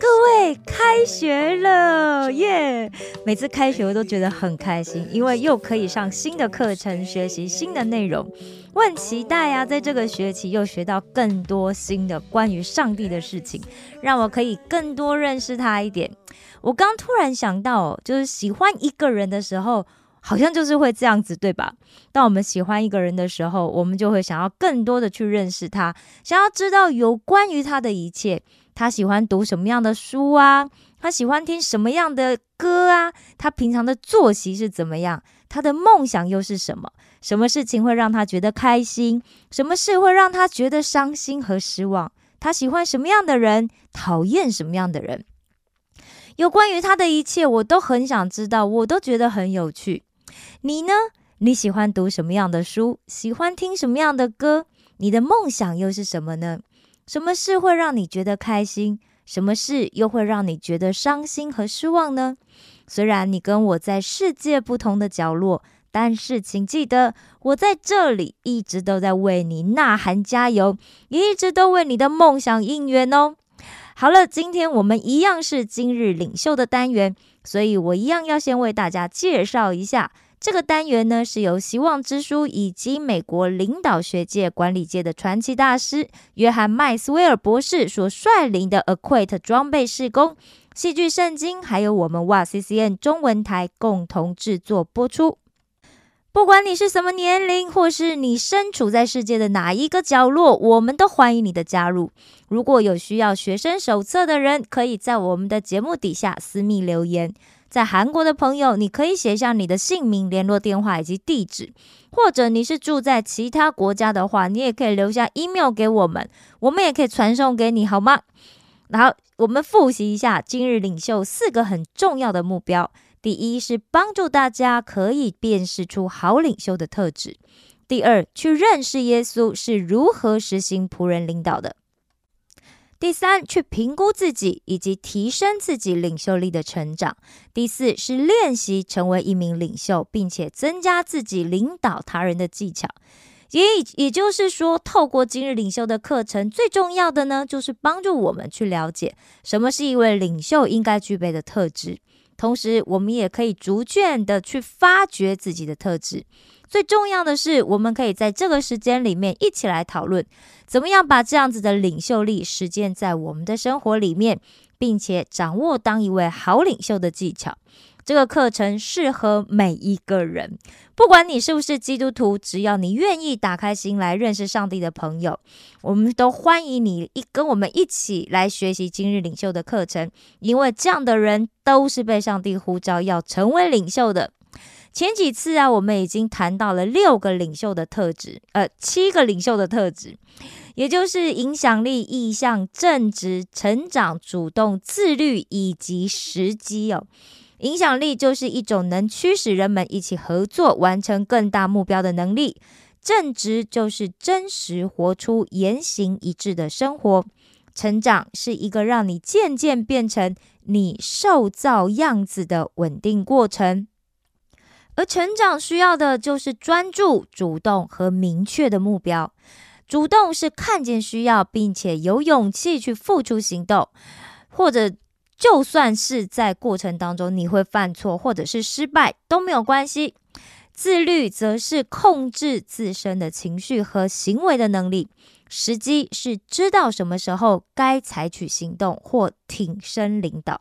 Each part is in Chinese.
各位，开学了耶每次开学我都觉得很开心，因为又可以上新的课程，学习新的内容。我很期待啊，在这个学期又学到更多新的关于上帝的事情，让我可以更多认识他一点。我刚突然想到哦，就是喜欢一个人的时候。好像就是会这样子，对吧？当我们喜欢一个人的时候，我们就会想要更多的去认识他，想要知道有关于他的一切。他喜欢读什么样的书啊？他喜欢听什么样的歌啊？他平常的作息是怎么样？他的梦想又是什么？什么事情会让他觉得开心？什么事会让他觉得伤心和失望？他喜欢什么样的人？讨厌什么样的人？有关于他的一切，我都很想知道，我都觉得很有趣。你呢？你喜欢读什么样的书？喜欢听什么样的歌？你的梦想又是什么呢？什么事会让你觉得开心？什么事又会让你觉得伤心和失望呢？虽然你跟我在世界不同的角落，但是请记得，我在这里一直都在为你呐喊加油，也一直都为你的梦想应援哦。好了，今天我们一样是今日领袖的单元。所以我一样要先为大家介绍一下这个单元呢，是由希望之书以及美国领导学界、管理界的传奇大师约翰麦斯威尔博士所率领的 Equate 装备施工、戏剧圣经，还有我们哇 CCN 中文台共同制作播出。不管你是什么年龄，或是你身处在世界的哪一个角落，我们都欢迎你的加入。如果有需要学生手册的人，可以在我们的节目底下私密留言。在韩国的朋友，你可以写下你的姓名、联络电话以及地址；或者你是住在其他国家的话，你也可以留下 email 给我们，我们也可以传送给你，好吗？然后我们复习一下今日领袖四个很重要的目标。第一是帮助大家可以辨识出好领袖的特质；第二，去认识耶稣是如何实行仆人领导的；第三，去评估自己以及提升自己领袖力的成长；第四，是练习成为一名领袖，并且增加自己领导他人的技巧。也也就是说，透过今日领袖的课程，最重要的呢，就是帮助我们去了解什么是一位领袖应该具备的特质。同时，我们也可以逐渐的去发掘自己的特质。最重要的是，我们可以在这个时间里面一起来讨论，怎么样把这样子的领袖力实践在我们的生活里面，并且掌握当一位好领袖的技巧。这个课程适合每一个人，不管你是不是基督徒，只要你愿意打开心来认识上帝的朋友，我们都欢迎你一跟我们一起来学习今日领袖的课程。因为这样的人都是被上帝呼召要成为领袖的。前几次啊，我们已经谈到了六个领袖的特质，呃，七个领袖的特质，也就是影响力、意向、正直、成长、主动、自律以及时机哦。影响力就是一种能驱使人们一起合作、完成更大目标的能力。正直就是真实活出言行一致的生活。成长是一个让你渐渐变成你受造样子的稳定过程。而成长需要的就是专注、主动和明确的目标。主动是看见需要，并且有勇气去付出行动，或者。就算是在过程当中你会犯错或者是失败都没有关系。自律则是控制自身的情绪和行为的能力。时机是知道什么时候该采取行动或挺身领导。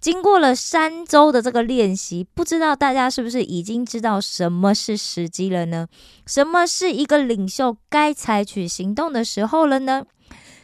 经过了三周的这个练习，不知道大家是不是已经知道什么是时机了呢？什么是一个领袖该采取行动的时候了呢？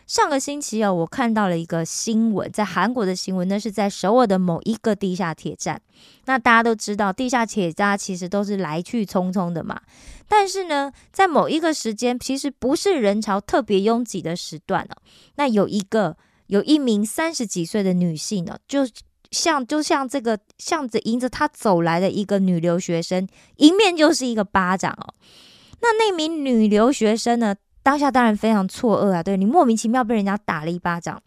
上个星期哦，我看到了一个新闻，在韩国的新闻，那是在首尔的某一个地下铁站。那大家都知道，地下铁站其实都是来去匆匆的嘛。但是呢，在某一个时间，其实不是人潮特别拥挤的时段哦。那有一个有一名三十几岁的女性呢，就像就像这个向着迎着他走来的一个女留学生，迎面就是一个巴掌哦。那那名女留学生呢，当下当然非常错愕啊，对你莫名其妙被人家打了一巴掌。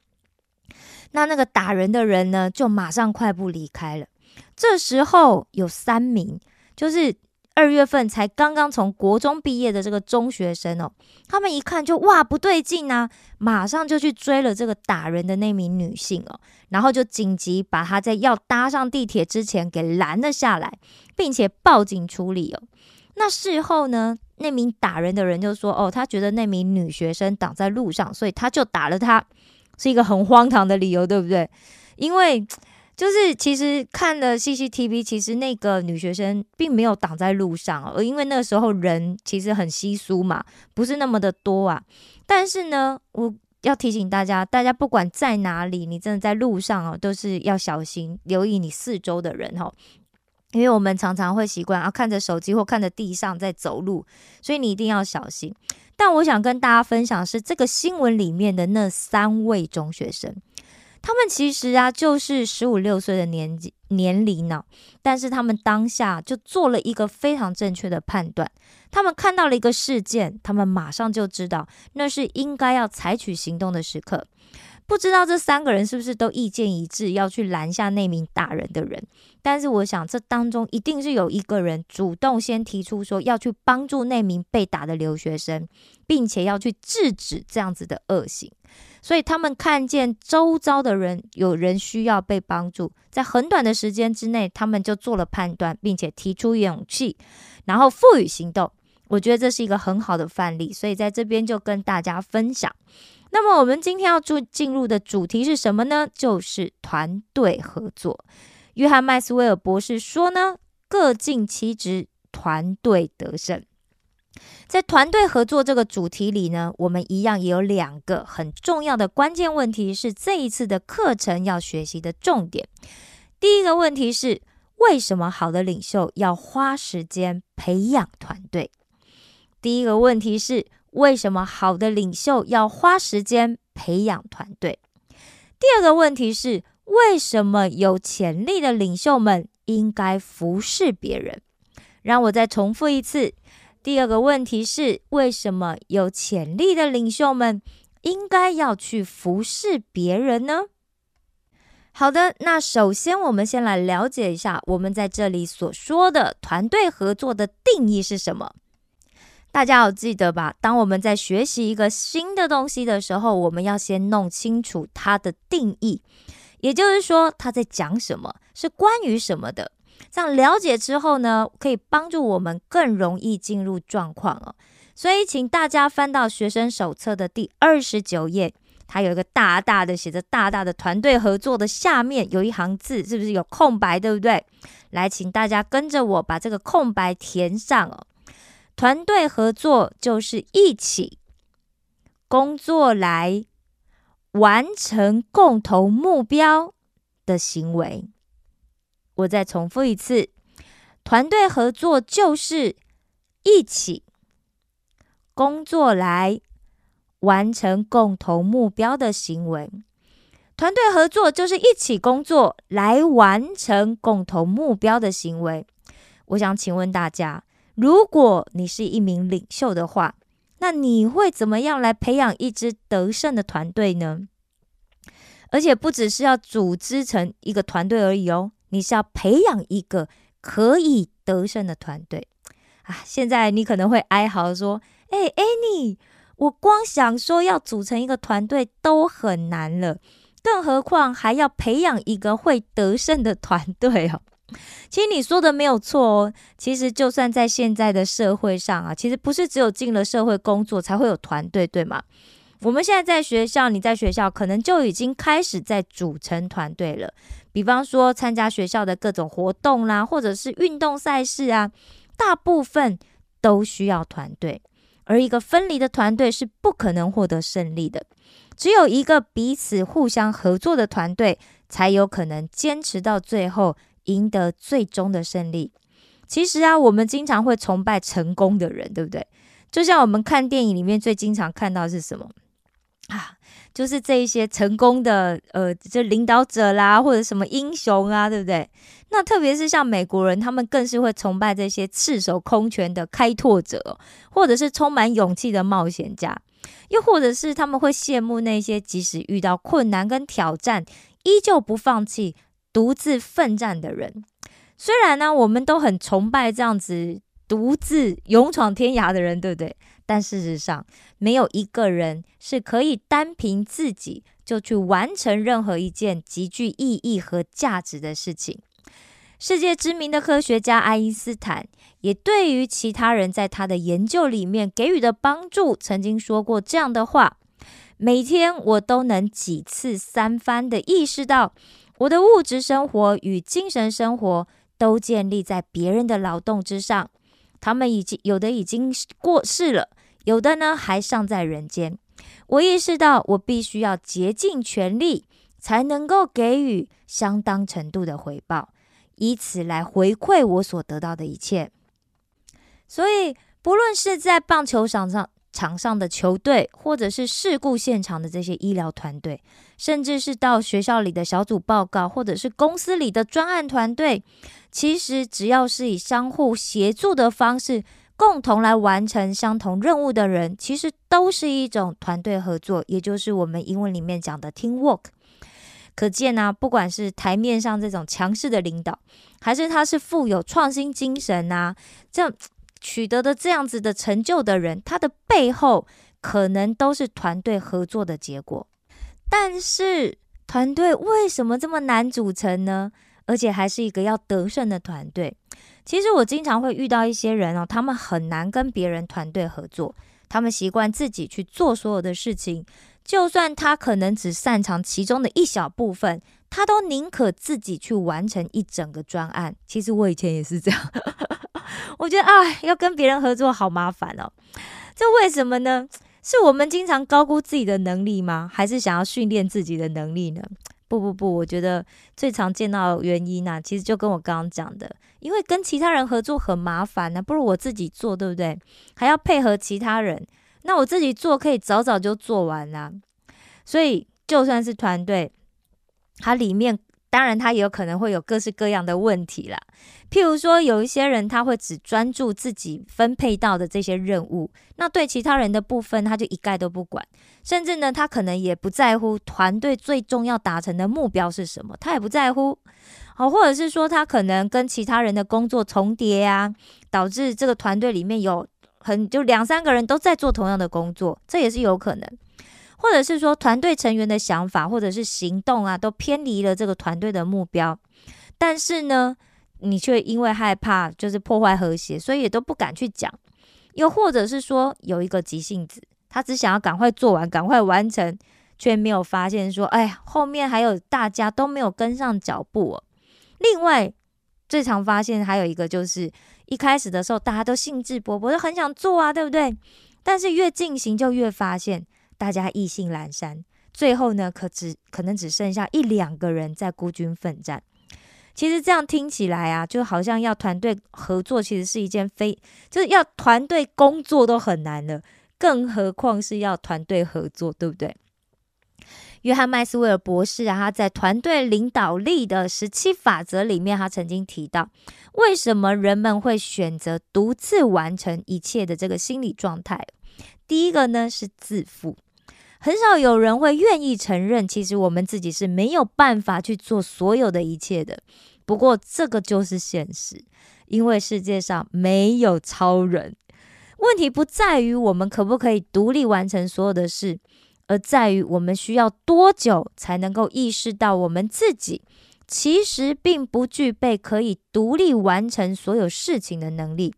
那那个打人的人呢，就马上快步离开了。这时候有三名，就是二月份才刚刚从国中毕业的这个中学生哦，他们一看就哇不对劲啊，马上就去追了这个打人的那名女性哦，然后就紧急把她在要搭上地铁之前给拦了下来，并且报警处理哦。那事后呢，那名打人的人就说哦，他觉得那名女学生挡在路上，所以他就打了她。是一个很荒唐的理由，对不对？因为就是其实看了 CCTV，其实那个女学生并没有挡在路上，而因为那个时候人其实很稀疏嘛，不是那么的多啊。但是呢，我要提醒大家，大家不管在哪里，你真的在路上哦，都是要小心，留意你四周的人哦。因为我们常常会习惯啊看着手机或看着地上在走路，所以你一定要小心。但我想跟大家分享是这个新闻里面的那三位中学生，他们其实啊就是十五六岁的年纪年龄呢，但是他们当下就做了一个非常正确的判断，他们看到了一个事件，他们马上就知道那是应该要采取行动的时刻。不知道这三个人是不是都意见一致，要去拦下那名打人的人？但是我想，这当中一定是有一个人主动先提出说要去帮助那名被打的留学生，并且要去制止这样子的恶行。所以他们看见周遭的人有人需要被帮助，在很短的时间之内，他们就做了判断，并且提出勇气，然后赋予行动。我觉得这是一个很好的范例，所以在这边就跟大家分享。那么我们今天要注进入的主题是什么呢？就是团队合作。约翰麦斯威尔博士说呢，各尽其职，团队得胜。在团队合作这个主题里呢，我们一样也有两个很重要的关键问题，是这一次的课程要学习的重点。第一个问题是，为什么好的领袖要花时间培养团队？第一个问题是。为什么好的领袖要花时间培养团队？第二个问题是，为什么有潜力的领袖们应该服侍别人？让我再重复一次，第二个问题是，为什么有潜力的领袖们应该要去服侍别人呢？好的，那首先我们先来了解一下，我们在这里所说的团队合作的定义是什么？大家要记得吧？当我们在学习一个新的东西的时候，我们要先弄清楚它的定义，也就是说，它在讲什么，是关于什么的。这样了解之后呢，可以帮助我们更容易进入状况哦。所以，请大家翻到学生手册的第二十九页，它有一个大大的写着“大大的团队合作”的下面有一行字，是不是有空白？对不对？来，请大家跟着我把这个空白填上哦。团队合作就是一起工作来完成共同目标的行为。我再重复一次，团队合作就是一起工作来完成共同目标的行为。团队合作就是一起工作来完成共同目标的行为。我想请问大家。如果你是一名领袖的话，那你会怎么样来培养一支得胜的团队呢？而且不只是要组织成一个团队而已哦，你是要培养一个可以得胜的团队啊！现在你可能会哀嚎说：“哎，Annie，我光想说要组成一个团队都很难了，更何况还要培养一个会得胜的团队哦。”其实你说的没有错哦。其实就算在现在的社会上啊，其实不是只有进了社会工作才会有团队，对吗？我们现在在学校，你在学校可能就已经开始在组成团队了。比方说参加学校的各种活动啦，或者是运动赛事啊，大部分都需要团队。而一个分离的团队是不可能获得胜利的。只有一个彼此互相合作的团队，才有可能坚持到最后。赢得最终的胜利。其实啊，我们经常会崇拜成功的人，对不对？就像我们看电影里面最经常看到是什么啊？就是这一些成功的呃，这领导者啦，或者什么英雄啊，对不对？那特别是像美国人，他们更是会崇拜这些赤手空拳的开拓者，或者是充满勇气的冒险家，又或者是他们会羡慕那些即使遇到困难跟挑战，依旧不放弃、独自奋战的人。虽然呢，我们都很崇拜这样子独自勇闯天涯的人，对不对？但事实上，没有一个人是可以单凭自己就去完成任何一件极具意义和价值的事情。世界知名的科学家爱因斯坦也对于其他人在他的研究里面给予的帮助，曾经说过这样的话：每天我都能几次三番的意识到，我的物质生活与精神生活都建立在别人的劳动之上。他们已经有的已经过世了，有的呢还尚在人间。我意识到，我必须要竭尽全力，才能够给予相当程度的回报，以此来回馈我所得到的一切。所以，不论是在棒球场上场上的球队，或者是事故现场的这些医疗团队，甚至是到学校里的小组报告，或者是公司里的专案团队。其实，只要是以相互协助的方式，共同来完成相同任务的人，其实都是一种团队合作，也就是我们英文里面讲的 teamwork。可见呢，不管是台面上这种强势的领导，还是他是富有创新精神啊，这样取得的这样子的成就的人，他的背后可能都是团队合作的结果。但是，团队为什么这么难组成呢？而且还是一个要得胜的团队。其实我经常会遇到一些人哦，他们很难跟别人团队合作，他们习惯自己去做所有的事情，就算他可能只擅长其中的一小部分，他都宁可自己去完成一整个专案。其实我以前也是这样，我觉得啊，要跟别人合作好麻烦哦。这为什么呢？是我们经常高估自己的能力吗？还是想要训练自己的能力呢？不不不，我觉得最常见到原因呢，其实就跟我刚刚讲的，因为跟其他人合作很麻烦呢，不如我自己做，对不对？还要配合其他人，那我自己做可以早早就做完啦。所以就算是团队，它里面。当然，他也有可能会有各式各样的问题啦。譬如说，有一些人他会只专注自己分配到的这些任务，那对其他人的部分他就一概都不管，甚至呢，他可能也不在乎团队最终要达成的目标是什么，他也不在乎。好，或者是说他可能跟其他人的工作重叠啊，导致这个团队里面有很就两三个人都在做同样的工作，这也是有可能。或者是说团队成员的想法或者是行动啊，都偏离了这个团队的目标，但是呢，你却因为害怕就是破坏和谐，所以也都不敢去讲。又或者是说有一个急性子，他只想要赶快做完，赶快完成，却没有发现说，哎呀，后面还有大家都没有跟上脚步。另外，最常发现还有一个就是一开始的时候大家都兴致勃勃，都很想做啊，对不对？但是越进行就越发现。大家意兴阑珊，最后呢，可只可能只剩下一两个人在孤军奋战。其实这样听起来啊，就好像要团队合作，其实是一件非就是要团队工作都很难了，更何况是要团队合作，对不对？约翰麦斯威尔博士啊，他在《团队领导力的十七法则》里面，他曾经提到，为什么人们会选择独自完成一切的这个心理状态。第一个呢是自负。很少有人会愿意承认，其实我们自己是没有办法去做所有的一切的。不过，这个就是现实，因为世界上没有超人。问题不在于我们可不可以独立完成所有的事，而在于我们需要多久才能够意识到我们自己其实并不具备可以独立完成所有事情的能力。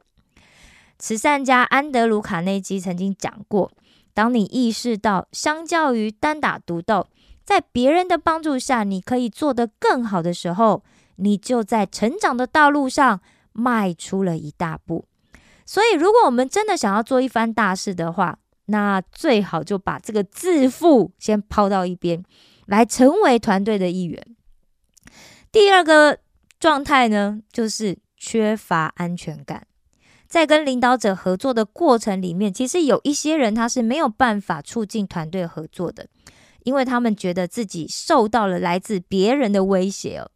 慈善家安德鲁·卡内基曾经讲过。当你意识到，相较于单打独斗，在别人的帮助下，你可以做得更好的时候，你就在成长的道路上迈出了一大步。所以，如果我们真的想要做一番大事的话，那最好就把这个自负先抛到一边，来成为团队的一员。第二个状态呢，就是缺乏安全感。在跟领导者合作的过程里面，其实有一些人他是没有办法促进团队合作的，因为他们觉得自己受到了来自别人的威胁哦。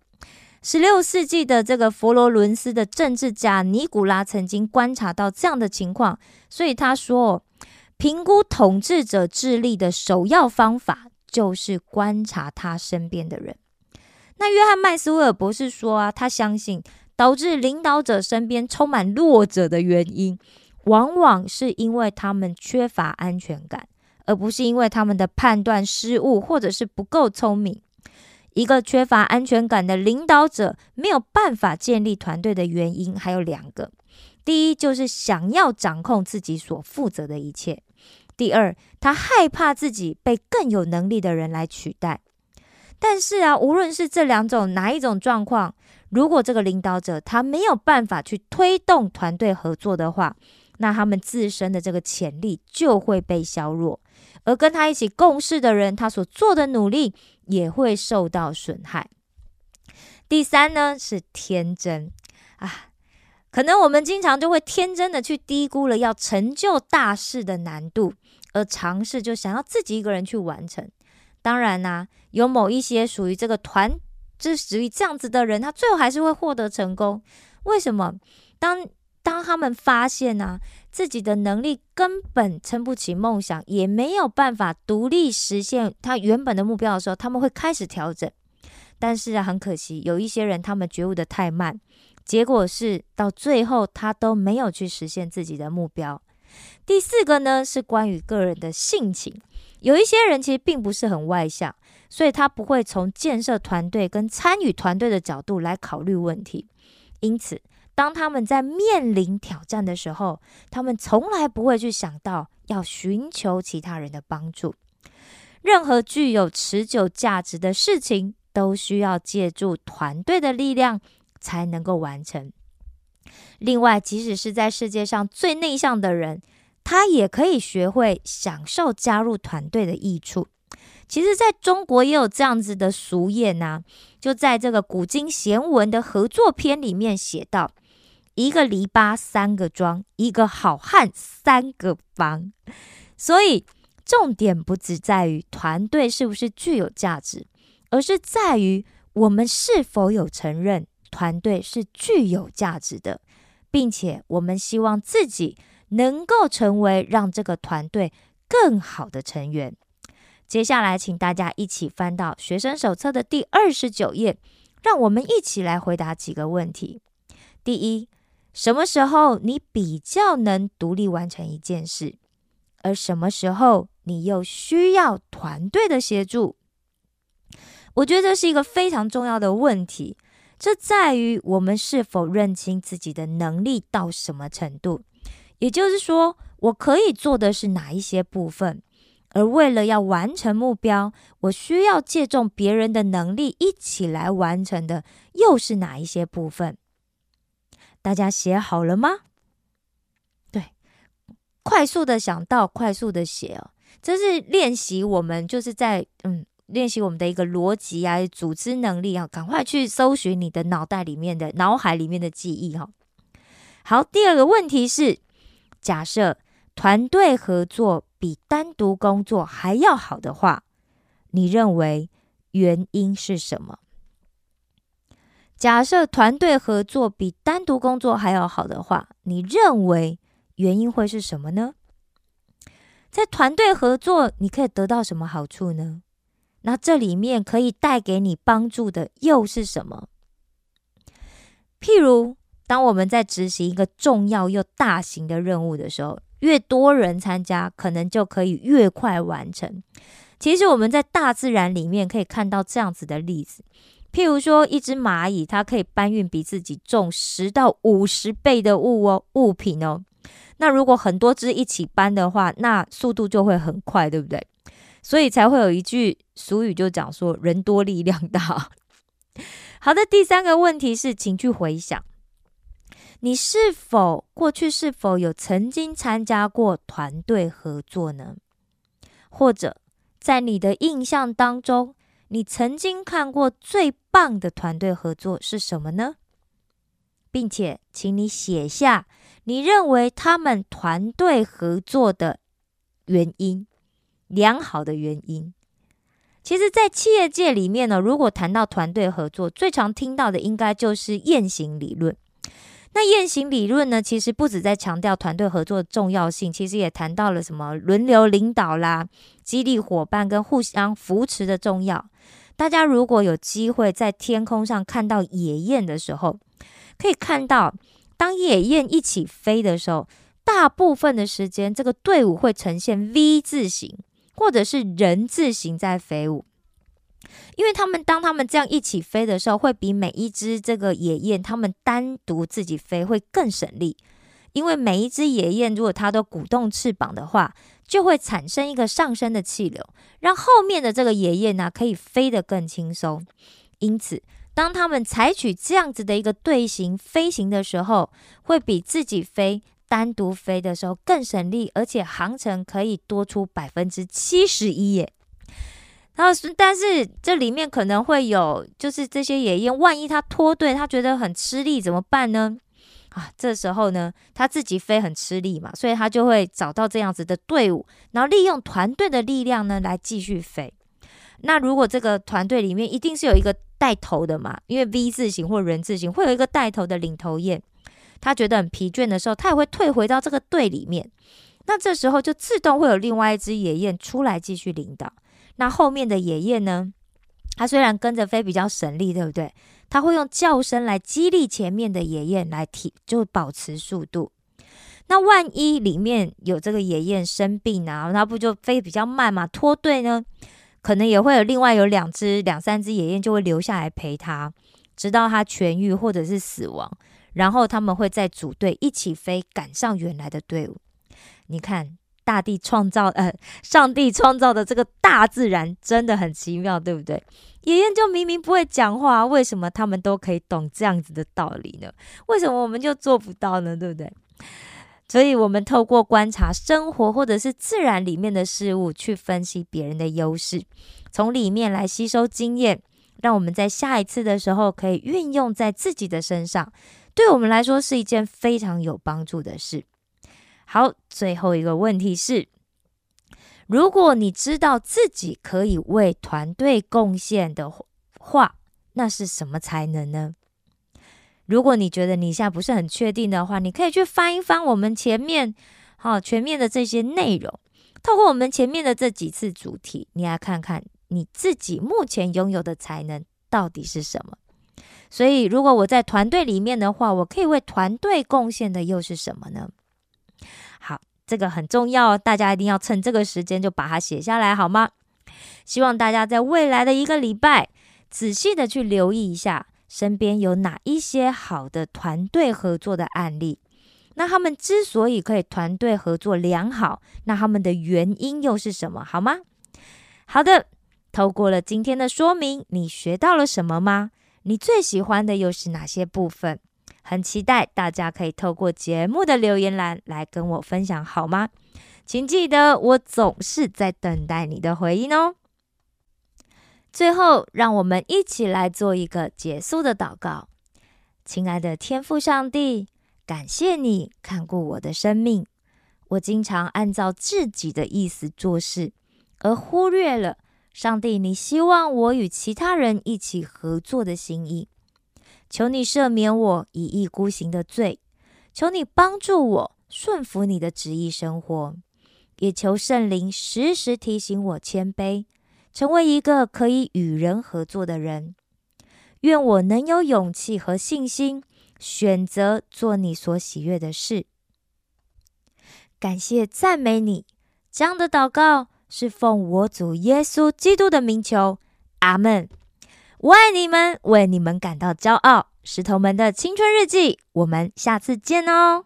十六世纪的这个佛罗伦斯的政治家尼古拉曾经观察到这样的情况，所以他说，评估统治者智力的首要方法就是观察他身边的人。那约翰麦斯威尔博士说啊，他相信导致领导者身边充满弱者的原因，往往是因为他们缺乏安全感，而不是因为他们的判断失误或者是不够聪明。一个缺乏安全感的领导者没有办法建立团队的原因还有两个：第一，就是想要掌控自己所负责的一切；第二，他害怕自己被更有能力的人来取代。但是啊，无论是这两种哪一种状况，如果这个领导者他没有办法去推动团队合作的话，那他们自身的这个潜力就会被削弱。而跟他一起共事的人，他所做的努力也会受到损害。第三呢是天真啊，可能我们经常就会天真的去低估了要成就大事的难度，而尝试就想要自己一个人去完成。当然啦，有某一些属于这个团，就是属于这样子的人，他最后还是会获得成功。为什么？当当他们发现呢，自己的能力根本撑不起梦想，也没有办法独立实现他原本的目标的时候，他们会开始调整。但是啊，很可惜，有一些人他们觉悟的太慢，结果是到最后他都没有去实现自己的目标。第四个呢，是关于个人的性情。有一些人其实并不是很外向，所以他不会从建设团队跟参与团队的角度来考虑问题，因此。当他们在面临挑战的时候，他们从来不会去想到要寻求其他人的帮助。任何具有持久价值的事情，都需要借助团队的力量才能够完成。另外，即使是在世界上最内向的人，他也可以学会享受加入团队的益处。其实，在中国也有这样子的俗谚呐，就在这个古今贤文的合作篇里面写到。一个篱笆三个桩，一个好汉三个帮。所以重点不只在于团队是不是具有价值，而是在于我们是否有承认团队是具有价值的，并且我们希望自己能够成为让这个团队更好的成员。接下来，请大家一起翻到学生手册的第二十九页，让我们一起来回答几个问题。第一。什么时候你比较能独立完成一件事，而什么时候你又需要团队的协助？我觉得这是一个非常重要的问题。这在于我们是否认清自己的能力到什么程度，也就是说，我可以做的是哪一些部分，而为了要完成目标，我需要借重别人的能力一起来完成的，又是哪一些部分？大家写好了吗？对，快速的想到，快速的写哦，这是练习我们就是在嗯练习我们的一个逻辑啊，组织能力啊，赶快去搜寻你的脑袋里面的脑海里面的记忆哈。好，第二个问题是，假设团队合作比单独工作还要好的话，你认为原因是什么？假设团队合作比单独工作还要好的话，你认为原因会是什么呢？在团队合作，你可以得到什么好处呢？那这里面可以带给你帮助的又是什么？譬如，当我们在执行一个重要又大型的任务的时候，越多人参加，可能就可以越快完成。其实我们在大自然里面可以看到这样子的例子。譬如说，一只蚂蚁，它可以搬运比自己重十到五十倍的物哦物品哦。那如果很多只一起搬的话，那速度就会很快，对不对？所以才会有一句俗语，就讲说“人多力量大”。好的，第三个问题是，请去回想，你是否过去是否有曾经参加过团队合作呢？或者在你的印象当中？你曾经看过最棒的团队合作是什么呢？并且，请你写下你认为他们团队合作的原因，良好的原因。其实，在企业界里面呢，如果谈到团队合作，最常听到的应该就是雁行理论。那雁行理论呢，其实不止在强调团队合作的重要性，其实也谈到了什么轮流领导啦、激励伙伴跟互相扶持的重要。大家如果有机会在天空上看到野雁的时候，可以看到，当野雁一起飞的时候，大部分的时间，这个队伍会呈现 V 字形。或者是人字形在飞舞，因为他们当他们这样一起飞的时候，会比每一只这个野雁他们单独自己飞会更省力。因为每一只野雁如果它都鼓动翅膀的话，就会产生一个上升的气流，让后面的这个野雁呢可以飞得更轻松。因此，当他们采取这样子的一个队形飞行的时候，会比自己飞。单独飞的时候更省力，而且航程可以多出百分之七十一耶。然后是，但是这里面可能会有，就是这些野雁，万一它脱队，它觉得很吃力，怎么办呢？啊，这时候呢，他自己飞很吃力嘛，所以他就会找到这样子的队伍，然后利用团队的力量呢来继续飞。那如果这个团队里面一定是有一个带头的嘛，因为 V 字形或人字形会有一个带头的领头雁。他觉得很疲倦的时候，他也会退回到这个队里面。那这时候就自动会有另外一只野雁出来继续领导。那后面的野雁呢？它虽然跟着飞比较省力，对不对？它会用叫声来激励前面的野雁来提，就保持速度。那万一里面有这个野雁生病啊，那不就飞比较慢嘛？脱队呢？可能也会有另外有两只、两三只野雁就会留下来陪它，直到它痊愈或者是死亡。然后他们会再组队一起飞，赶上原来的队伍。你看，大地创造，呃，上帝创造的这个大自然真的很奇妙，对不对？爷爷就明明不会讲话，为什么他们都可以懂这样子的道理呢？为什么我们就做不到呢？对不对？所以，我们透过观察生活或者是自然里面的事物，去分析别人的优势，从里面来吸收经验，让我们在下一次的时候可以运用在自己的身上。对我们来说是一件非常有帮助的事。好，最后一个问题是：如果你知道自己可以为团队贡献的话，那是什么才能呢？如果你觉得你现在不是很确定的话，你可以去翻一翻我们前面好全面的这些内容，透过我们前面的这几次主题，你来看看你自己目前拥有的才能到底是什么。所以，如果我在团队里面的话，我可以为团队贡献的又是什么呢？好，这个很重要，大家一定要趁这个时间就把它写下来，好吗？希望大家在未来的一个礼拜，仔细的去留意一下身边有哪一些好的团队合作的案例。那他们之所以可以团队合作良好，那他们的原因又是什么？好吗？好的，透过了今天的说明，你学到了什么吗？你最喜欢的又是哪些部分？很期待大家可以透过节目的留言栏来跟我分享，好吗？请记得，我总是在等待你的回应哦。最后，让我们一起来做一个结束的祷告。亲爱的天父上帝，感谢你看过我的生命。我经常按照自己的意思做事，而忽略了。上帝，你希望我与其他人一起合作的心意，求你赦免我一意孤行的罪，求你帮助我顺服你的旨意生活，也求圣灵时时提醒我谦卑，成为一个可以与人合作的人。愿我能有勇气和信心，选择做你所喜悦的事。感谢赞美你，这样的祷告。是奉我主耶稣基督的名求，阿门。我爱你们，为你们感到骄傲。石头们的青春日记，我们下次见哦。